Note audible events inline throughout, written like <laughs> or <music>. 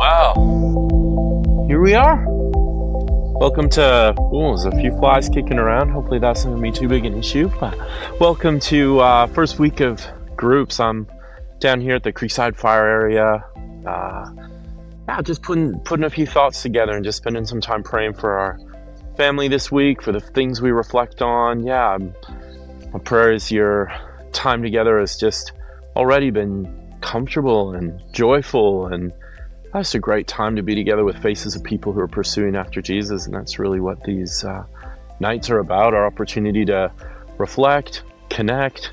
Wow. Here we are. Welcome to, oh, there's a few flies kicking around. Hopefully that's not going to be too big an issue. But welcome to uh, first week of groups. I'm down here at the Creekside Fire area. Uh, yeah, just putting putting a few thoughts together and just spending some time praying for our family this week, for the things we reflect on. Yeah, my prayer is your time together has just already been comfortable and joyful and that's a great time to be together with faces of people who are pursuing after Jesus, and that's really what these uh, nights are about our opportunity to reflect, connect,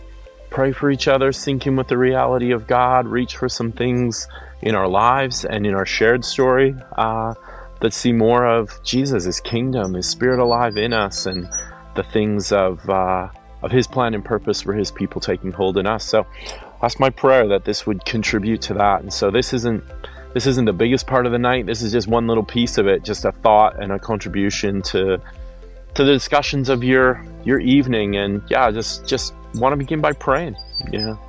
pray for each other, sink in with the reality of God, reach for some things in our lives and in our shared story uh, that see more of Jesus, His kingdom, His Spirit alive in us, and the things of, uh, of His plan and purpose for His people taking hold in us. So that's my prayer that this would contribute to that. And so this isn't this isn't the biggest part of the night. This is just one little piece of it, just a thought and a contribution to to the discussions of your your evening. And yeah, just just want to begin by praying. Know,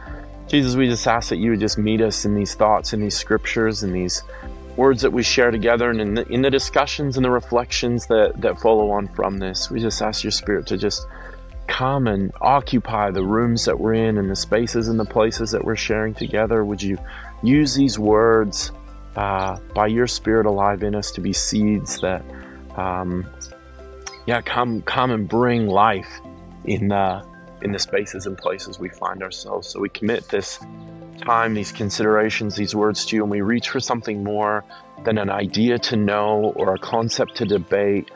Jesus, we just ask that you would just meet us in these thoughts, in these scriptures, and these words that we share together, and in the, in the discussions and the reflections that that follow on from this. We just ask your Spirit to just come and occupy the rooms that we're in and the spaces and the places that we're sharing together. Would you use these words uh, by your Spirit alive in us to be seeds that, um, yeah, come come and bring life in the in the spaces and places we find ourselves. So we commit this time, these considerations, these words to you, and we reach for something more than an idea to know or a concept to debate.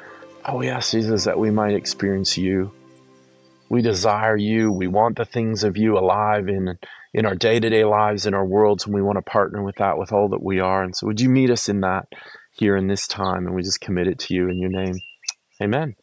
Oh, yes, Jesus, that we might experience you. We desire you. We want the things of you alive in in our day to day lives, in our worlds, and we want to partner with that with all that we are. And so, would you meet us in that here in this time? And we just commit it to you in your name. Amen.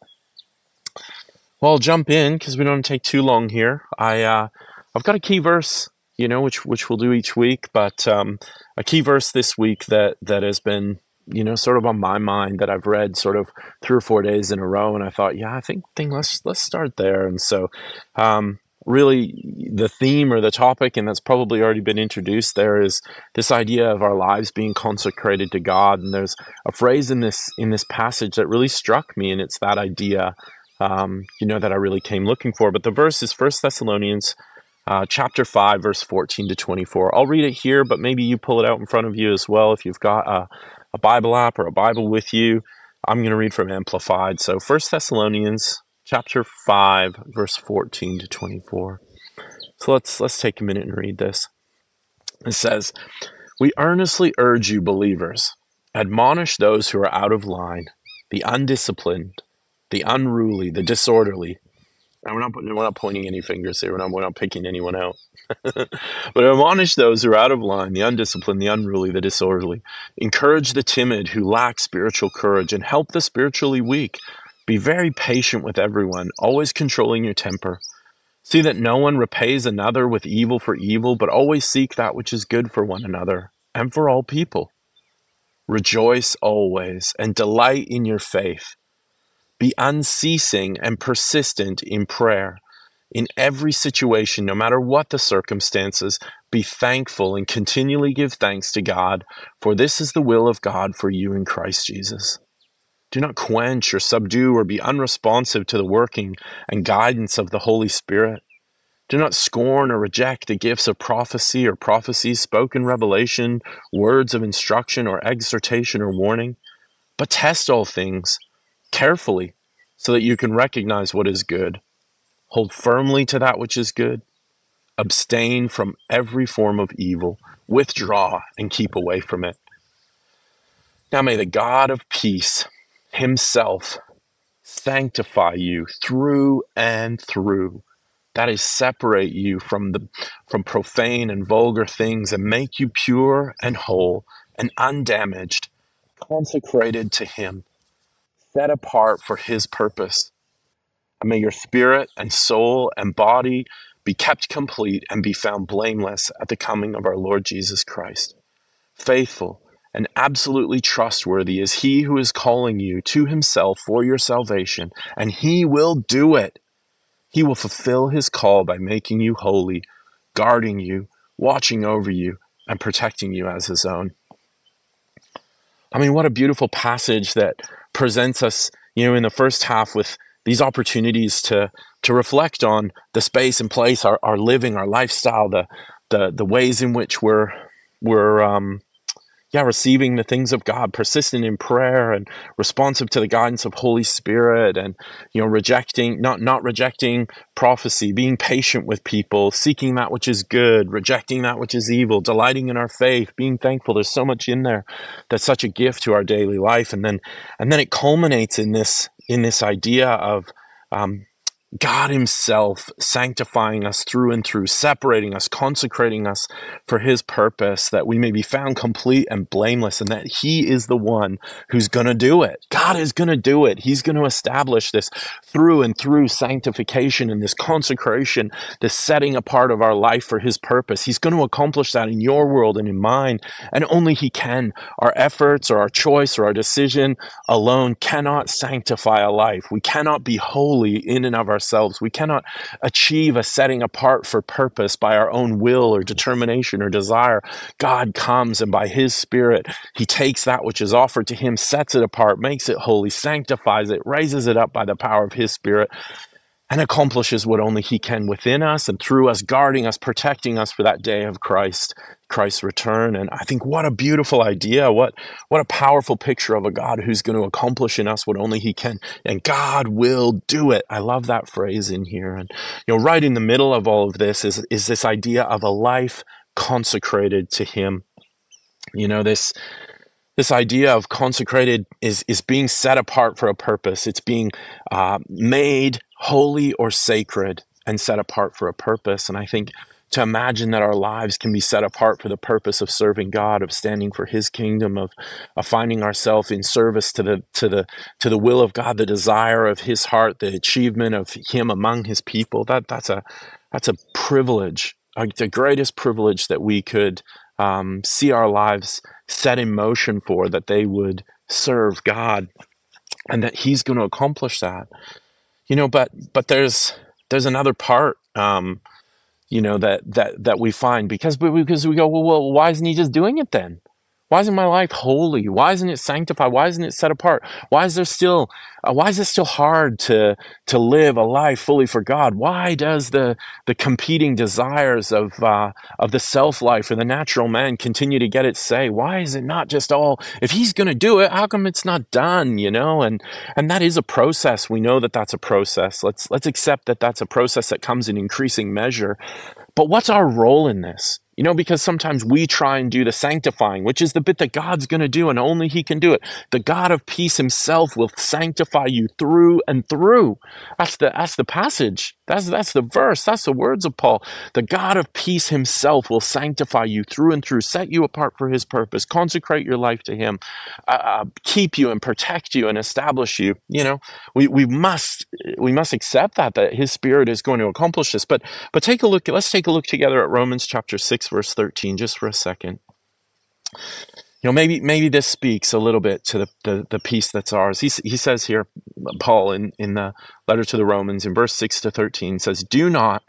Well, I'll jump in because we don't take too long here. I uh, I've got a key verse, you know, which which we'll do each week, but um, a key verse this week that that has been you know sort of on my mind that I've read sort of three or four days in a row, and I thought, yeah, I think thing let's let's start there. And so um, really the theme or the topic, and that's probably already been introduced there, is this idea of our lives being consecrated to God. And there's a phrase in this in this passage that really struck me, and it's that idea, um, you know, that I really came looking for. But the verse is First Thessalonians. Uh, chapter 5 verse 14 to 24 i'll read it here but maybe you pull it out in front of you as well if you've got a, a bible app or a bible with you i'm going to read from amplified. So First thessalonians chapter 5 verse 14 to 24 so let's let's take a minute and read this. It says we earnestly urge you believers admonish those who are out of line the undisciplined the unruly the disorderly and we're not we're not pointing any fingers here we're not, we're not picking anyone out <laughs> but admonish those who are out of line the undisciplined the unruly the disorderly encourage the timid who lack spiritual courage and help the spiritually weak be very patient with everyone, always controlling your temper. See that no one repays another with evil for evil, but always seek that which is good for one another and for all people. Rejoice always and delight in your faith. Be unceasing and persistent in prayer. In every situation, no matter what the circumstances, be thankful and continually give thanks to God, for this is the will of God for you in Christ Jesus. Do not quench or subdue or be unresponsive to the working and guidance of the Holy Spirit. Do not scorn or reject the gifts of prophecy or prophecies, spoken revelation, words of instruction or exhortation or warning, but test all things carefully so that you can recognize what is good. Hold firmly to that which is good. Abstain from every form of evil. Withdraw and keep away from it. Now may the God of peace himself sanctify you through and through that is separate you from the from profane and vulgar things and make you pure and whole and undamaged consecrated to him set apart for His purpose. And may your spirit and soul and body be kept complete and be found blameless at the coming of our Lord Jesus Christ. Faithful and absolutely trustworthy is He who is calling you to Himself for your salvation, and He will do it. He will fulfill His call by making you holy, guarding you, watching over you, and protecting you as His own. I mean, what a beautiful passage that presents us, you know, in the first half with these opportunities to to reflect on the space and place, our, our living, our lifestyle, the the the ways in which we're we're um, yeah, receiving the things of God, persistent in prayer and responsive to the guidance of Holy Spirit and you know rejecting not not rejecting prophecy, being patient with people, seeking that which is good, rejecting that which is evil, delighting in our faith, being thankful. There's so much in there that's such a gift to our daily life. And then and then it culminates in this in this idea of um, God Himself sanctifying us through and through, separating us, consecrating us for His purpose, that we may be found complete and blameless, and that He is the one who's going to do it. God is going to do it. He's going to establish this through and through sanctification and this consecration, this setting apart of our life for His purpose. He's going to accomplish that in your world and in mine, and only He can. Our efforts or our choice or our decision alone cannot sanctify a life. We cannot be holy in and of ourselves ourselves. We cannot achieve a setting apart for purpose by our own will or determination or desire. God comes and by His Spirit, He takes that which is offered to Him, sets it apart, makes it holy, sanctifies it, raises it up by the power of His Spirit, and accomplishes what only He can within us and through us, guarding us, protecting us for that day of Christ, Christ's return. And I think what a beautiful idea! What what a powerful picture of a God who's going to accomplish in us what only He can, and God will do it. I love that phrase in here. And you know, right in the middle of all of this is is this idea of a life consecrated to Him. You know this this idea of consecrated is is being set apart for a purpose. It's being uh, made holy or sacred and set apart for a purpose. And I think to imagine that our lives can be set apart for the purpose of serving God, of standing for His kingdom, of, of finding ourselves in service to the to the to the will of God, the desire of His heart, the achievement of Him among His people. That that's a that's a privilege, the greatest privilege that we could um, see our lives set in motion for, that they would serve God, and that He's going to accomplish that you know but but there's there's another part um you know that that that we find because because we go well, well why isn't he just doing it then why isn't my life holy? Why isn't it sanctified? Why isn't it set apart? Why is there still uh, why is it still hard to to live a life fully for God? Why does the the competing desires of uh, of the self life or the natural man continue to get its say? Why is it not just all if He's going to do it? How come it's not done? You know, and and that is a process. We know that that's a process. Let's let's accept that that's a process that comes in increasing measure. But what's our role in this? You know, because sometimes we try and do the sanctifying, which is the bit that God's going to do and only He can do it. The God of peace Himself will sanctify you through and through. That's the that's the passage. That's that's the verse. That's the words of Paul. The God of peace Himself will sanctify you through and through, set you apart for His purpose, consecrate your life to Him, uh, uh, keep you and protect you and establish you. You know, we we must we must accept that that His Spirit is going to accomplish this. But but take a look. Let's take a look together at Romans chapter six verse 13 just for a second. You know maybe maybe this speaks a little bit to the, the, the piece that's ours. He, he says here paul in, in the letter to the romans in verse 6 to 13 says do not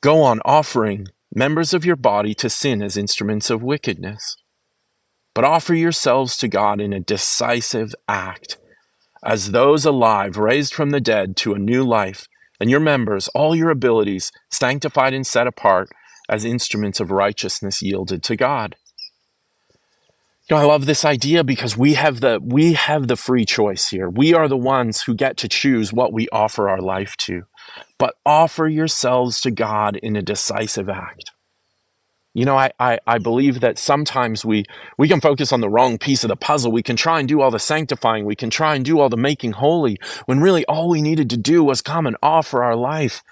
go on offering members of your body to sin as instruments of wickedness but offer yourselves to god in a decisive act as those alive raised from the dead to a new life and your members all your abilities sanctified and set apart as instruments of righteousness yielded to God. You know, I love this idea because we have the we have the free choice here. We are the ones who get to choose what we offer our life to. But offer yourselves to God in a decisive act. You know, I, I, I believe that sometimes we, we can focus on the wrong piece of the puzzle. We can try and do all the sanctifying. We can try and do all the making holy when really all we needed to do was come and offer our life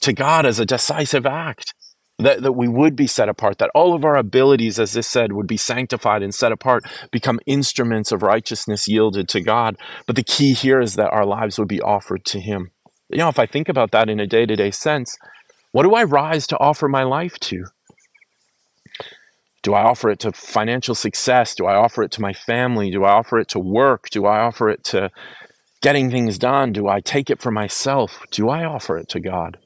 to God as a decisive act. That, that we would be set apart, that all of our abilities, as this said, would be sanctified and set apart, become instruments of righteousness yielded to God. But the key here is that our lives would be offered to Him. You know, if I think about that in a day to day sense, what do I rise to offer my life to? Do I offer it to financial success? Do I offer it to my family? Do I offer it to work? Do I offer it to getting things done? Do I take it for myself? Do I offer it to God?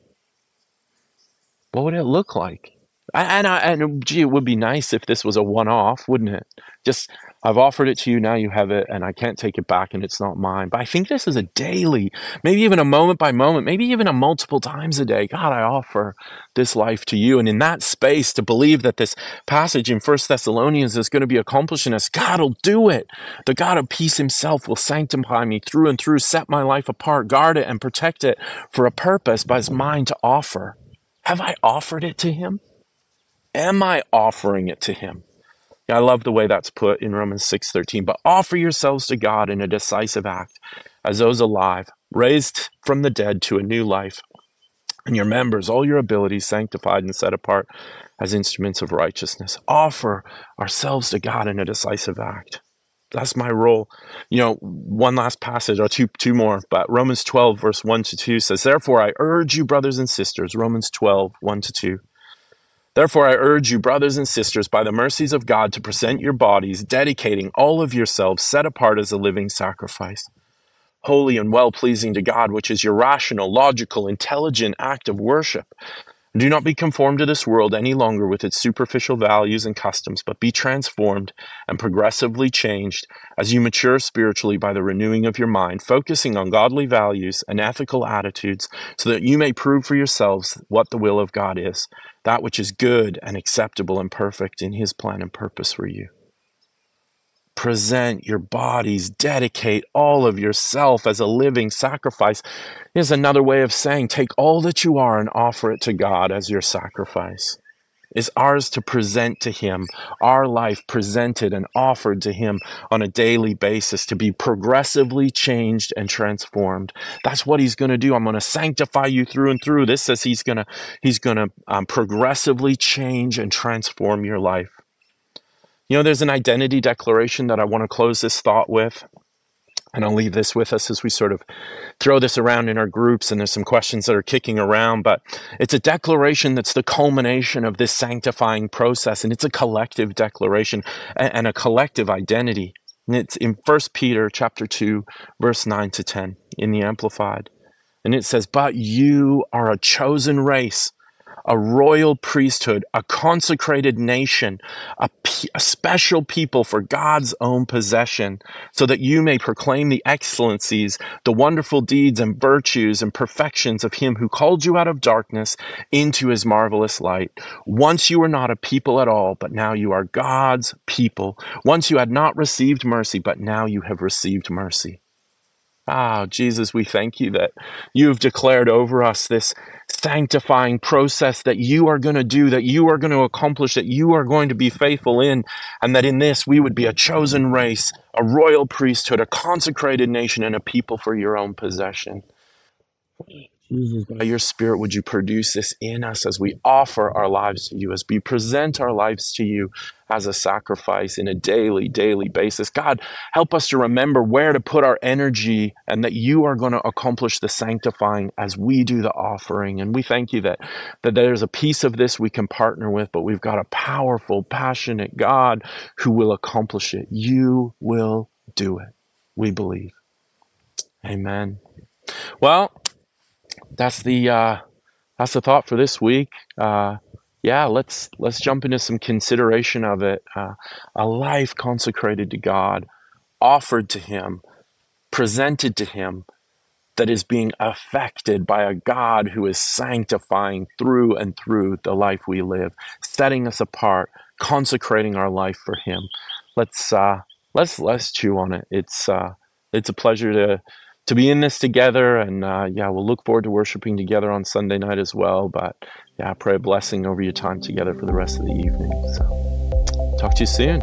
What would it look like? And I, and um, gee, it would be nice if this was a one-off, wouldn't it? Just I've offered it to you, now you have it, and I can't take it back, and it's not mine. But I think this is a daily, maybe even a moment by moment, maybe even a multiple times a day. God, I offer this life to you, and in that space, to believe that this passage in First Thessalonians is going to be accomplished in us, God will do it. The God of peace Himself will sanctify me through and through, set my life apart, guard it, and protect it for a purpose, but it's mine to offer. Have I offered it to him? Am I offering it to him? I love the way that's put in Romans 6:13. But offer yourselves to God in a decisive act as those alive, raised from the dead to a new life, and your members, all your abilities sanctified and set apart as instruments of righteousness. Offer ourselves to God in a decisive act. That's my role. You know, one last passage or two two more, but Romans 12 verse 1 to 2 says, "Therefore I urge you brothers and sisters, Romans 12 1 to 2, Therefore, I urge you, brothers and sisters, by the mercies of God, to present your bodies, dedicating all of yourselves, set apart as a living sacrifice, holy and well pleasing to God, which is your rational, logical, intelligent act of worship. Do not be conformed to this world any longer with its superficial values and customs, but be transformed and progressively changed as you mature spiritually by the renewing of your mind, focusing on godly values and ethical attitudes, so that you may prove for yourselves what the will of God is, that which is good and acceptable and perfect in His plan and purpose for you present your bodies, dedicate all of yourself as a living sacrifice is another way of saying take all that you are and offer it to God as your sacrifice. Is ours to present to Him, our life presented and offered to Him on a daily basis to be progressively changed and transformed. That's what He's going to do. I'm going to sanctify you through and through. This says He's going to He's going to um, progressively change and transform your life. You know, there's an identity declaration that I want to close this thought with. And I'll leave this with us as we sort of throw this around in our groups. And there's some questions that are kicking around, but it's a declaration that's the culmination of this sanctifying process. And it's a collective declaration and a collective identity. And it's in First Peter chapter 2, verse 9 to 10 in the Amplified. And it says, But you are a chosen race a royal priesthood, a consecrated nation, a, a, special people for God's own possession, so that you may proclaim the excellencies, the wonderful deeds and virtues and perfections of Him who called you out of darkness into His marvelous light. Once you were not a people at all, but now you are God's people. Once you had not received mercy, but now you have received mercy. Ah, Jesus, we thank you that you've declared over us this sanctifying process that you are going to do, that you are going to accomplish, that you are going to be faithful in, and that in this we would be a chosen race, a royal priesthood, a consecrated nation, and a people for your own possession. Jesus, by your Spirit, would you produce this in us as we offer our lives to you, as we present our lives to you as a sacrifice in a daily, daily basis? God, help us to remember where to put our energy and that you are going to accomplish the sanctifying as we do the offering. And we thank you that, that there's a piece of this we can partner with, but we've got a powerful, passionate God who will accomplish it. You will do it. We believe. Amen. Well, that's the uh, that's the thought for this week. Uh, yeah, let's let's jump into some consideration of it. Uh, a life consecrated to God, offered to Him, presented to Him, that is being affected by a God who is sanctifying through and through the life we live, setting us apart, consecrating our life for Him. Let's uh, let's let's chew on it. It's uh, it's a pleasure to to be in this together. And uh, yeah, we'll look forward to worshiping together on Sunday night as well. But yeah, I pray a blessing over your time together for the rest of the evening. So talk to you soon.